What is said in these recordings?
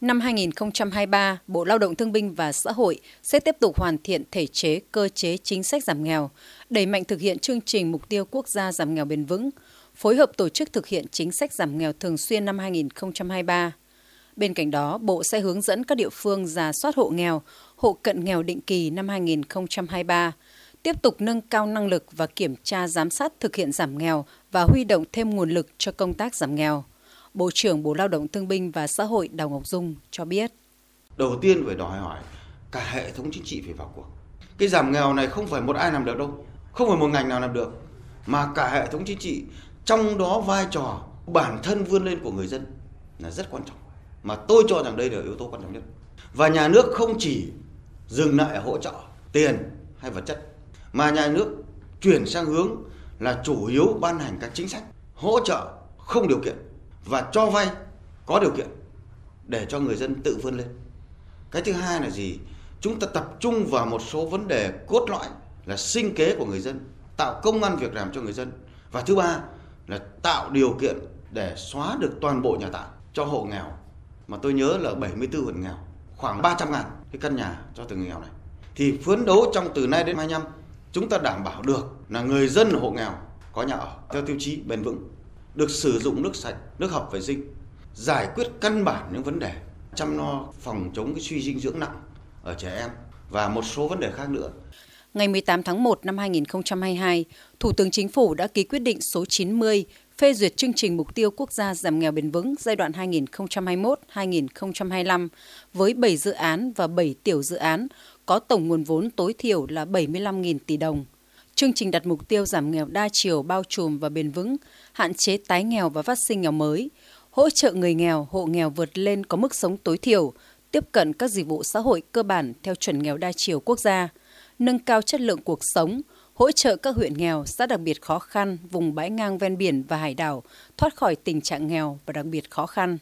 Năm 2023, Bộ Lao động Thương binh và Xã hội sẽ tiếp tục hoàn thiện thể chế, cơ chế chính sách giảm nghèo, đẩy mạnh thực hiện chương trình mục tiêu quốc gia giảm nghèo bền vững, phối hợp tổ chức thực hiện chính sách giảm nghèo thường xuyên năm 2023. Bên cạnh đó, Bộ sẽ hướng dẫn các địa phương giả soát hộ nghèo, hộ cận nghèo định kỳ năm 2023, tiếp tục nâng cao năng lực và kiểm tra giám sát thực hiện giảm nghèo và huy động thêm nguồn lực cho công tác giảm nghèo. Bộ trưởng Bộ Lao động Thương binh và Xã hội Đào Ngọc Dung cho biết. Đầu tiên phải đòi hỏi cả hệ thống chính trị phải vào cuộc. Cái giảm nghèo này không phải một ai làm được đâu, không phải một ngành nào làm được, mà cả hệ thống chính trị, trong đó vai trò bản thân vươn lên của người dân là rất quan trọng. Mà tôi cho rằng đây là yếu tố quan trọng nhất. Và nhà nước không chỉ dừng lại hỗ trợ tiền hay vật chất, mà nhà nước chuyển sang hướng là chủ yếu ban hành các chính sách hỗ trợ không điều kiện và cho vay có điều kiện để cho người dân tự vươn lên. Cái thứ hai là gì? Chúng ta tập trung vào một số vấn đề cốt lõi là sinh kế của người dân, tạo công ăn việc làm cho người dân. Và thứ ba là tạo điều kiện để xóa được toàn bộ nhà tạm cho hộ nghèo. Mà tôi nhớ là 74 hộ nghèo, khoảng 300 ngàn cái căn nhà cho từng người nghèo này. Thì phấn đấu trong từ nay đến 25 chúng ta đảm bảo được là người dân hộ nghèo có nhà ở theo tiêu chí bền vững được sử dụng nước sạch, nước hợp vệ sinh, giải quyết căn bản những vấn đề chăm lo phòng chống cái suy dinh dưỡng nặng ở trẻ em và một số vấn đề khác nữa. Ngày 18 tháng 1 năm 2022, Thủ tướng Chính phủ đã ký quyết định số 90 phê duyệt chương trình mục tiêu quốc gia giảm nghèo bền vững giai đoạn 2021-2025 với 7 dự án và 7 tiểu dự án có tổng nguồn vốn tối thiểu là 75.000 tỷ đồng. Chương trình đặt mục tiêu giảm nghèo đa chiều bao trùm và bền vững, hạn chế tái nghèo và phát sinh nghèo mới, hỗ trợ người nghèo, hộ nghèo vượt lên có mức sống tối thiểu, tiếp cận các dịch vụ xã hội cơ bản theo chuẩn nghèo đa chiều quốc gia, nâng cao chất lượng cuộc sống, hỗ trợ các huyện nghèo, xã đặc biệt khó khăn, vùng bãi ngang ven biển và hải đảo thoát khỏi tình trạng nghèo và đặc biệt khó khăn.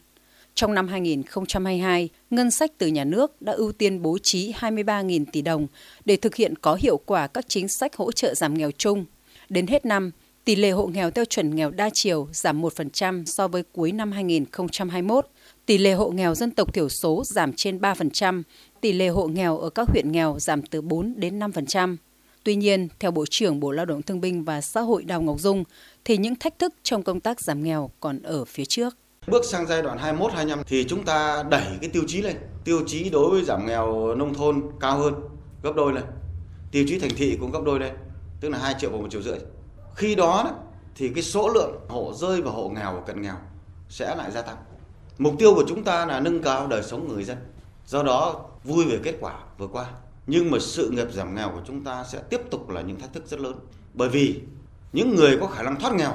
Trong năm 2022, ngân sách từ nhà nước đã ưu tiên bố trí 23.000 tỷ đồng để thực hiện có hiệu quả các chính sách hỗ trợ giảm nghèo chung. Đến hết năm, tỷ lệ hộ nghèo theo chuẩn nghèo đa chiều giảm 1% so với cuối năm 2021. Tỷ lệ hộ nghèo dân tộc thiểu số giảm trên 3%, tỷ lệ hộ nghèo ở các huyện nghèo giảm từ 4 đến 5%. Tuy nhiên, theo Bộ trưởng Bộ Lao động Thương binh và Xã hội Đào Ngọc Dung, thì những thách thức trong công tác giảm nghèo còn ở phía trước. Bước sang giai đoạn 21 25 thì chúng ta đẩy cái tiêu chí lên. Tiêu chí đối với giảm nghèo nông thôn cao hơn, gấp đôi lên. Tiêu chí thành thị cũng gấp đôi lên, tức là 2 triệu và 1 triệu rưỡi. Khi đó thì cái số lượng hộ rơi vào hộ nghèo và cận nghèo sẽ lại gia tăng. Mục tiêu của chúng ta là nâng cao đời sống người dân. Do đó vui về kết quả vừa qua. Nhưng mà sự nghiệp giảm nghèo của chúng ta sẽ tiếp tục là những thách thức rất lớn. Bởi vì những người có khả năng thoát nghèo,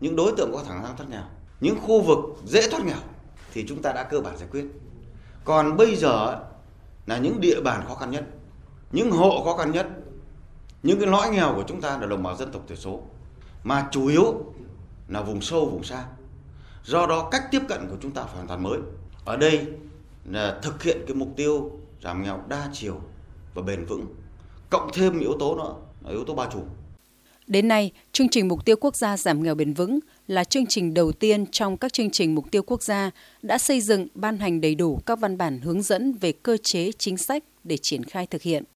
những đối tượng có khả năng thoát nghèo những khu vực dễ thoát nghèo thì chúng ta đã cơ bản giải quyết. Còn bây giờ là những địa bàn khó khăn nhất, những hộ khó khăn nhất, những cái lõi nghèo của chúng ta là đồng bào dân tộc thiểu số. Mà chủ yếu là vùng sâu, vùng xa. Do đó cách tiếp cận của chúng ta phải hoàn toàn mới. Ở đây là thực hiện cái mục tiêu giảm nghèo đa chiều và bền vững. Cộng thêm yếu tố nữa, là yếu tố ba trùm. Đến nay, chương trình mục tiêu quốc gia giảm nghèo bền vững là chương trình đầu tiên trong các chương trình mục tiêu quốc gia đã xây dựng ban hành đầy đủ các văn bản hướng dẫn về cơ chế chính sách để triển khai thực hiện.